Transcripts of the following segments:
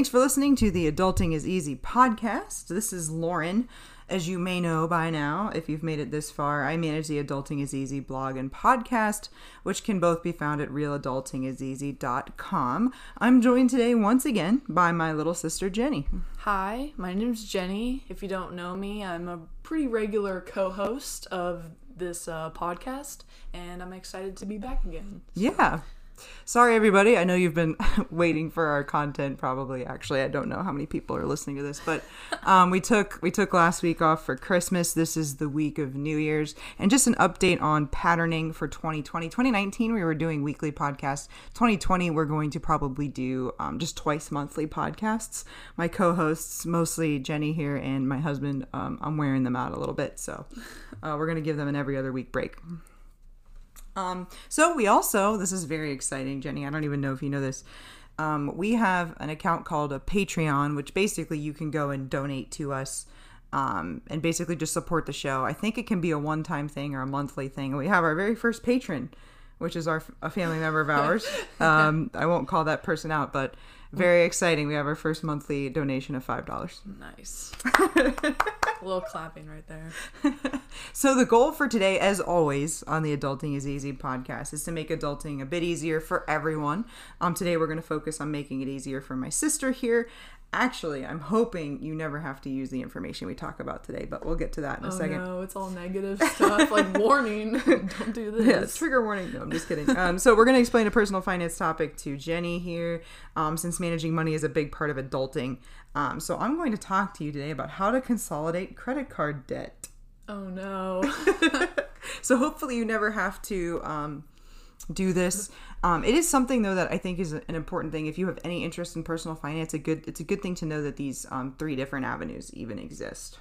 Thanks for listening to the Adulting is Easy podcast. This is Lauren. As you may know by now, if you've made it this far, I manage the Adulting is Easy blog and podcast, which can both be found at realadultingiseasy.com. I'm joined today once again by my little sister Jenny. Hi, my name's Jenny. If you don't know me, I'm a pretty regular co host of this uh, podcast, and I'm excited to be back again. Yeah. Sorry, everybody. I know you've been waiting for our content. Probably, actually, I don't know how many people are listening to this, but um, we took we took last week off for Christmas. This is the week of New Year's, and just an update on patterning for 2020. 2019, we were doing weekly podcasts. 2020, we're going to probably do um, just twice monthly podcasts. My co-hosts, mostly Jenny here, and my husband. Um, I'm wearing them out a little bit, so uh, we're going to give them an every other week break. Um, so we also, this is very exciting, Jenny. I don't even know if you know this. Um, we have an account called a Patreon, which basically you can go and donate to us um, and basically just support the show. I think it can be a one time thing or a monthly thing. We have our very first patron, which is our a family member of ours. Um, I won't call that person out, but very exciting. We have our first monthly donation of five dollars. Nice. a little clapping right there. so the goal for today, as always, on the Adulting is Easy podcast, is to make adulting a bit easier for everyone. Um, today we're going to focus on making it easier for my sister here, Actually, I'm hoping you never have to use the information we talk about today, but we'll get to that in a oh, second. No, it's all negative stuff. like warning, don't do this. Yeah, trigger warning. No, I'm just kidding. Um, so we're going to explain a personal finance topic to Jenny here, um, since managing money is a big part of adulting. Um, so I'm going to talk to you today about how to consolidate credit card debt. Oh no. so hopefully you never have to um, do this. Um, it is something though that I think is an important thing. If you have any interest in personal finance, a good it's a good thing to know that these um, three different avenues even exist.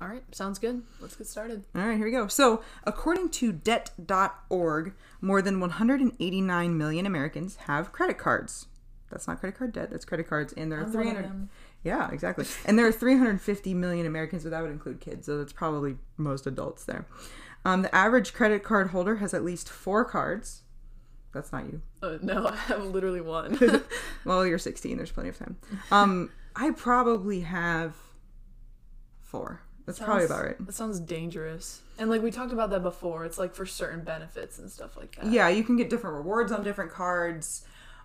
All right, sounds good. Let's get started. All right, here we go. So, according to debt.org, more than 189 million Americans have credit cards. That's not credit card debt, that's credit cards and there are 300 Yeah, exactly. and there are 350 million Americans, but that would include kids, so that's probably most adults there. Um, the average credit card holder has at least four cards. That's not you. Uh, no, I have literally one. well, you're 16. There's plenty of time. Um, I probably have four. That's sounds, probably about right. That sounds dangerous. And like we talked about that before, it's like for certain benefits and stuff like that. Yeah, you can get different rewards on different cards.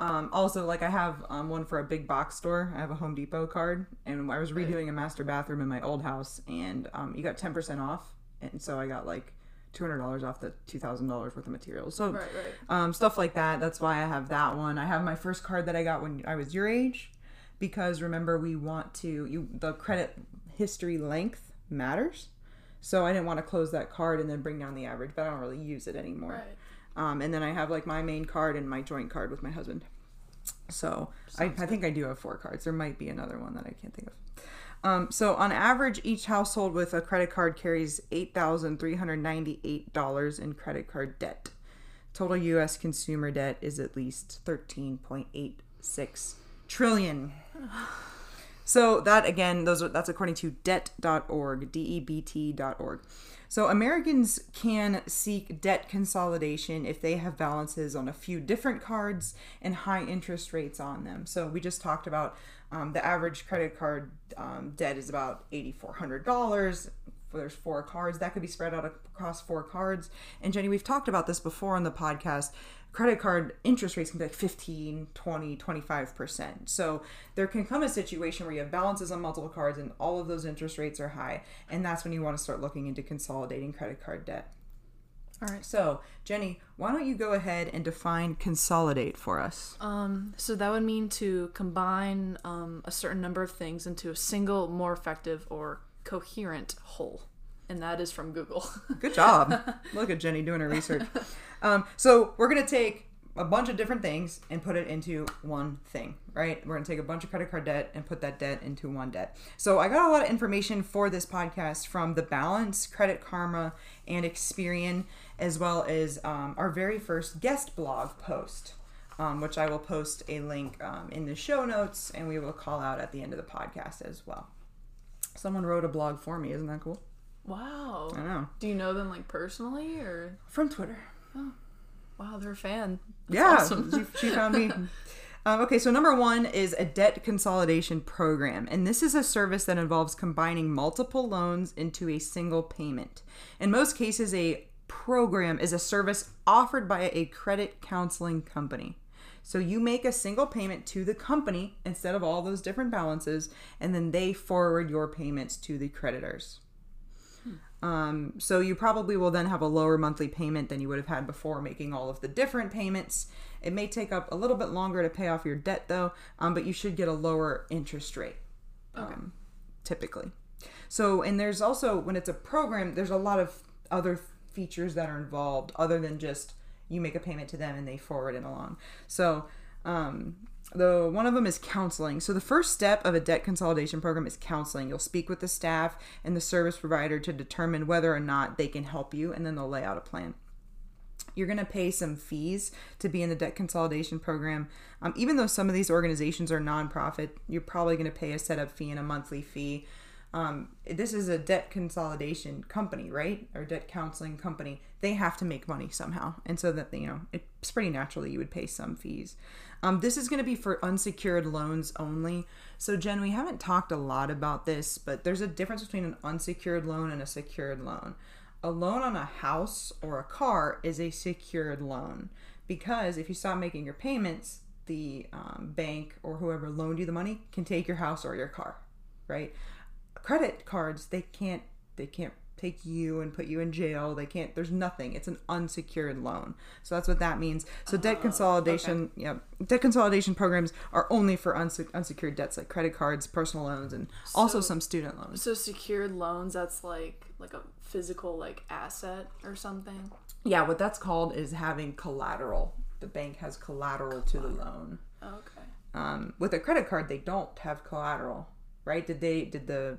Um, also, like I have um, one for a big box store. I have a Home Depot card, and I was redoing a master bathroom in my old house, and um, you got ten percent off, and so I got like two hundred dollars off the two thousand dollars worth of materials. So right, right. Um, stuff like that. That's why I have that one. I have my first card that I got when I was your age, because remember we want to you the credit history length matters. So I didn't want to close that card and then bring down the average, but I don't really use it anymore. Right. Um, and then I have like my main card and my joint card with my husband. So I, I think I do have four cards. There might be another one that I can't think of. Um, so, on average, each household with a credit card carries $8,398 in credit card debt. Total U.S. consumer debt is at least 13.86 trillion. So that again, those are, that's according to debt.org, D-E-B-T.org. So Americans can seek debt consolidation if they have balances on a few different cards and high interest rates on them. So we just talked about um, the average credit card um, debt is about $8,400. There's four cards that could be spread out across four cards. And Jenny, we've talked about this before on the podcast. Credit card interest rates can be like 15, 20, 25%. So there can come a situation where you have balances on multiple cards and all of those interest rates are high. And that's when you want to start looking into consolidating credit card debt. All right. So, Jenny, why don't you go ahead and define consolidate for us? Um, so that would mean to combine um, a certain number of things into a single, more effective, or coherent whole. And that is from Google. Good job. Look at Jenny doing her research. Um, so we're gonna take a bunch of different things and put it into one thing, right? We're going to take a bunch of credit card debt and put that debt into one debt. So I got a lot of information for this podcast from The Balance, Credit Karma, and Experian as well as um, our very first guest blog post, um, which I will post a link um, in the show notes and we will call out at the end of the podcast as well. Someone wrote a blog for me. Isn't that cool? Wow. I know. Do you know them like personally or from Twitter? Oh, wow, they're a fan. That's yeah, awesome. she, she found me. Um, okay, so number one is a debt consolidation program. And this is a service that involves combining multiple loans into a single payment. In most cases, a program is a service offered by a credit counseling company. So you make a single payment to the company instead of all those different balances, and then they forward your payments to the creditors. Um, so you probably will then have a lower monthly payment than you would have had before making all of the different payments. It may take up a little bit longer to pay off your debt though, um, but you should get a lower interest rate um, typically. So, and there's also, when it's a program, there's a lot of other features that are involved other than just you make a payment to them and they forward it along. So, um, the one of them is counseling. So the first step of a debt consolidation program is counseling. You'll speak with the staff and the service provider to determine whether or not they can help you, and then they'll lay out a plan. You're going to pay some fees to be in the debt consolidation program. Um, even though some of these organizations are nonprofit, you're probably going to pay a setup fee and a monthly fee. Um, this is a debt consolidation company, right? Or debt counseling company. They have to make money somehow, and so that you know it's pretty natural that you would pay some fees. Um, this is going to be for unsecured loans only. So, Jen, we haven't talked a lot about this, but there's a difference between an unsecured loan and a secured loan. A loan on a house or a car is a secured loan because if you stop making your payments, the um, bank or whoever loaned you the money can take your house or your car, right? Credit cards, they can't they can't take you and put you in jail. They can't. There's nothing. It's an unsecured loan. So that's what that means. So debt consolidation, okay. yeah, debt consolidation programs are only for unse- unsecured debts like credit cards, personal loans, and so, also some student loans. So secured loans, that's like like a physical like asset or something. Yeah, what that's called is having collateral. The bank has collateral, collateral. to the loan. Okay. Um, with a credit card, they don't have collateral, right? Did they? Did the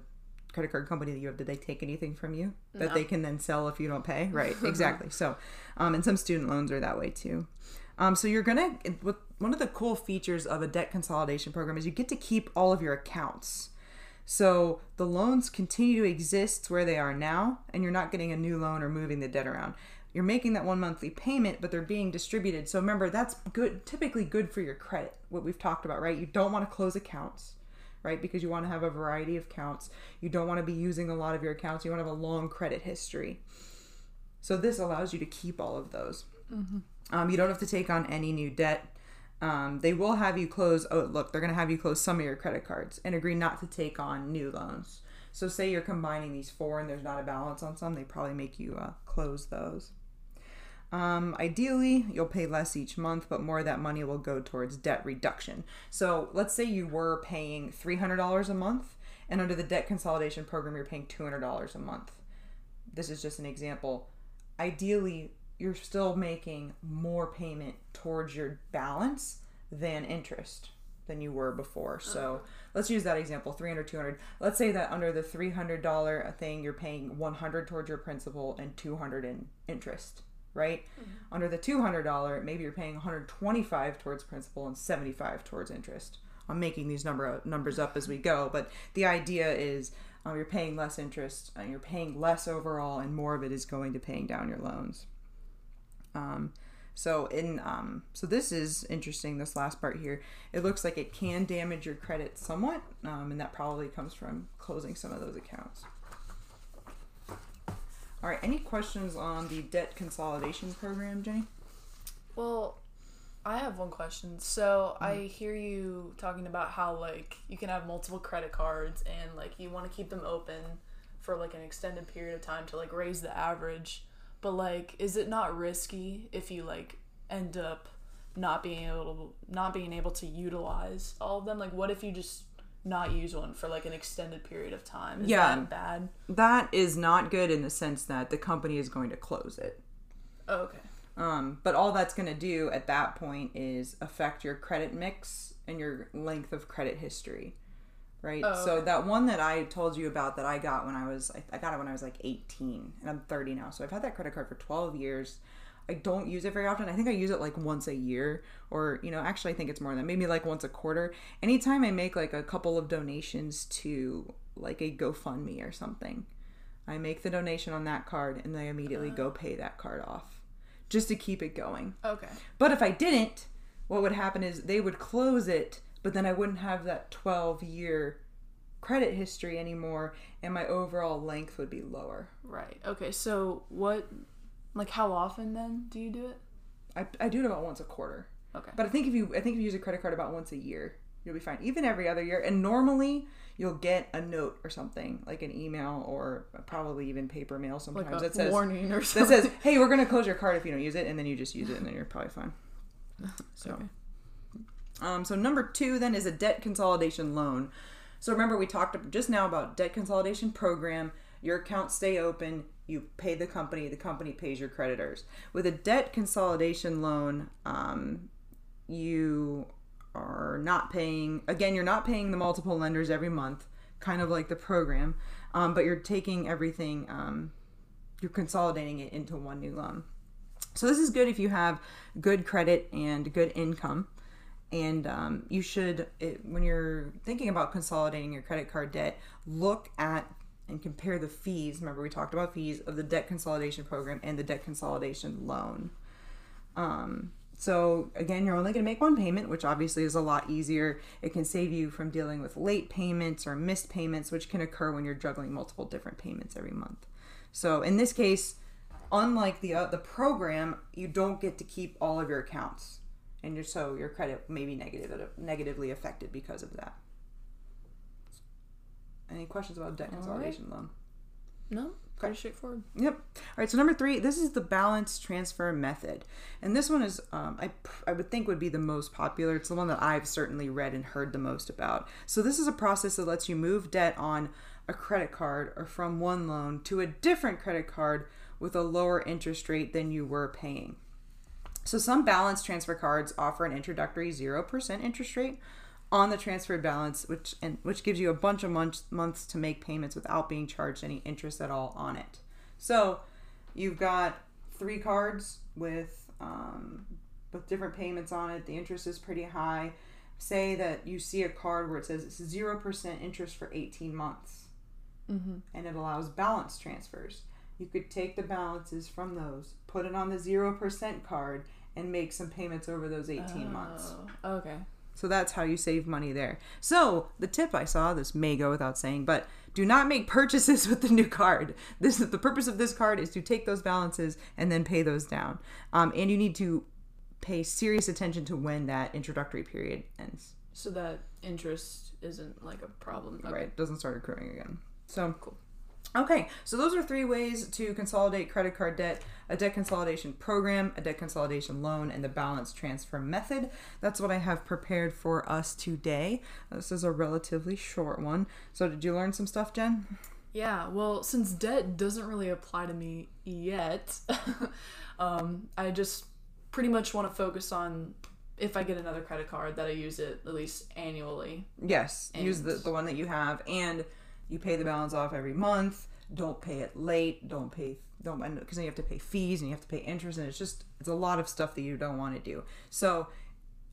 credit card company that you have, did they take anything from you that no. they can then sell if you don't pay? Right, exactly. so, um, and some student loans are that way too. Um, so you're gonna one of the cool features of a debt consolidation program is you get to keep all of your accounts. So the loans continue to exist where they are now, and you're not getting a new loan or moving the debt around. You're making that one monthly payment, but they're being distributed. So remember, that's good, typically good for your credit. What we've talked about, right? You don't want to close accounts right? Because you want to have a variety of accounts. You don't want to be using a lot of your accounts. You want to have a long credit history. So this allows you to keep all of those. Mm-hmm. Um, you don't have to take on any new debt. Um, they will have you close. Oh, look, they're going to have you close some of your credit cards and agree not to take on new loans. So, say you're combining these four and there's not a balance on some, they probably make you uh, close those. Um, ideally, you'll pay less each month, but more of that money will go towards debt reduction. So let's say you were paying $300 a month, and under the debt consolidation program, you're paying $200 a month. This is just an example. Ideally, you're still making more payment towards your balance than interest than you were before. So uh-huh. let's use that example 300, 200. Let's say that under the $300 thing, you're paying 100 towards your principal and 200 in interest right? Mm-hmm. Under the $200, maybe you're paying 125 towards principal and 75 towards interest. I'm making these number numbers up as we go, but the idea is um, you're paying less interest, and you're paying less overall, and more of it is going to paying down your loans. Um, so in um, so this is interesting. This last part here, it looks like it can damage your credit somewhat, um, and that probably comes from closing some of those accounts. All right. Any questions on the debt consolidation program, Jenny? Well, I have one question. So mm-hmm. I hear you talking about how like you can have multiple credit cards and like you want to keep them open for like an extended period of time to like raise the average. But like, is it not risky if you like end up not being able to not being able to utilize all of them? Like, what if you just not use one for like an extended period of time. Is yeah, that bad? That is not good in the sense that the company is going to close it. Oh, okay. Um, but all that's going to do at that point is affect your credit mix and your length of credit history, right? Oh, okay. So that one that I told you about that I got when I was I got it when I was like 18 and I'm 30 now. So I've had that credit card for 12 years. I don't use it very often. I think I use it like once a year or, you know, actually I think it's more than that. maybe like once a quarter. Anytime I make like a couple of donations to like a GoFundMe or something, I make the donation on that card and then I immediately go uh-huh. pay that card off just to keep it going. Okay. But if I didn't, what would happen is they would close it, but then I wouldn't have that 12 year credit history anymore, and my overall length would be lower. Right. Okay. So what, like, how often then do you do it? I, I do it about once a quarter. Okay. But I think if you I think if you use a credit card about once a year, you'll be fine. Even every other year. And normally you'll get a note or something, like an email or probably even paper mail sometimes like that says warning or something. that says, "Hey, we're going to close your card if you don't use it," and then you just use it, and then you're probably fine. So, Okay. um, so number two then is a debt consolidation loan. So remember we talked just now about debt consolidation program. Your accounts stay open. You pay the company. The company pays your creditors. With a debt consolidation loan, um, you are not paying. Again, you're not paying the multiple lenders every month, kind of like the program, um, but you're taking everything. Um, you're consolidating it into one new loan. So this is good if you have good credit and good income. And um, you should, it, when you're thinking about consolidating your credit card debt, look at and compare the fees. Remember, we talked about fees of the debt consolidation program and the debt consolidation loan. Um, so again, you're only going to make one payment, which obviously is a lot easier. It can save you from dealing with late payments or missed payments, which can occur when you're juggling multiple different payments every month. So in this case, unlike the uh, the program, you don't get to keep all of your accounts, and so your credit may be negative negatively affected because of that. Any questions about debt All right. consolidation loan? No. Pretty straightforward. Yep. All right. So number three, this is the balance transfer method, and this one is um, I I would think would be the most popular. It's the one that I've certainly read and heard the most about. So this is a process that lets you move debt on a credit card or from one loan to a different credit card with a lower interest rate than you were paying. So some balance transfer cards offer an introductory 0% interest rate on the transferred balance which and which gives you a bunch of months months to make payments without being charged any interest at all on it. So you've got three cards with um, with different payments on it. The interest is pretty high. Say that you see a card where it says it's 0% interest for 18 months Mm-hmm. and it allows balance transfers. You could take the balances from those, put it on the 0% card, and make some payments over those 18 months. Oh, Okay. So that's how you save money there. So the tip I saw, this may go without saying, but do not make purchases with the new card. This is the purpose of this card is to take those balances and then pay those down. Um, and you need to pay serious attention to when that introductory period ends. So that interest isn't like a problem. Okay. Right, it doesn't start accruing again. So Cool. Okay, so those are three ways to consolidate credit card debt a debt consolidation program, a debt consolidation loan, and the balance transfer method. That's what I have prepared for us today. This is a relatively short one. So, did you learn some stuff, Jen? Yeah, well, since debt doesn't really apply to me yet, um, I just pretty much want to focus on if I get another credit card that I use it at least annually. Yes, use the, the one that you have, and you pay the balance off every month. Don't pay it late. Don't pay don't because then you have to pay fees and you have to pay interest, and it's just it's a lot of stuff that you don't want to do. So,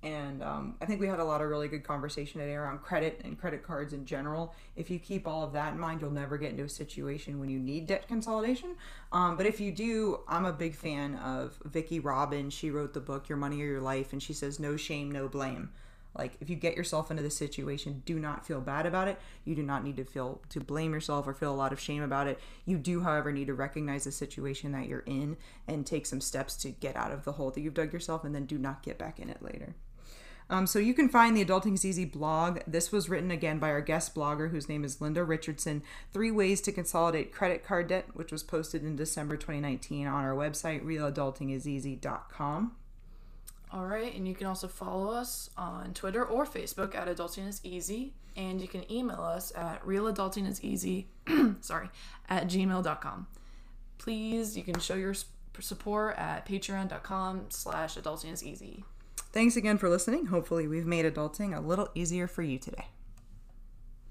and um, I think we had a lot of really good conversation today around credit and credit cards in general. If you keep all of that in mind, you'll never get into a situation when you need debt consolidation. Um, but if you do, I'm a big fan of Vicki Robin. She wrote the book Your Money or Your Life, and she says no shame, no blame. Like if you get yourself into this situation, do not feel bad about it. You do not need to feel to blame yourself or feel a lot of shame about it. You do, however, need to recognize the situation that you're in and take some steps to get out of the hole that you've dug yourself, and then do not get back in it later. Um, so you can find the Adulting is Easy blog. This was written again by our guest blogger, whose name is Linda Richardson. Three ways to consolidate credit card debt, which was posted in December 2019 on our website, realadultingiseasy.com. All right, and you can also follow us on Twitter or Facebook at Adulting is Easy, and you can email us at realadultingiseasy, sorry, at gmail.com. Please, you can show your support at patreon.com slash adulting is easy. Thanks again for listening. Hopefully, we've made adulting a little easier for you today.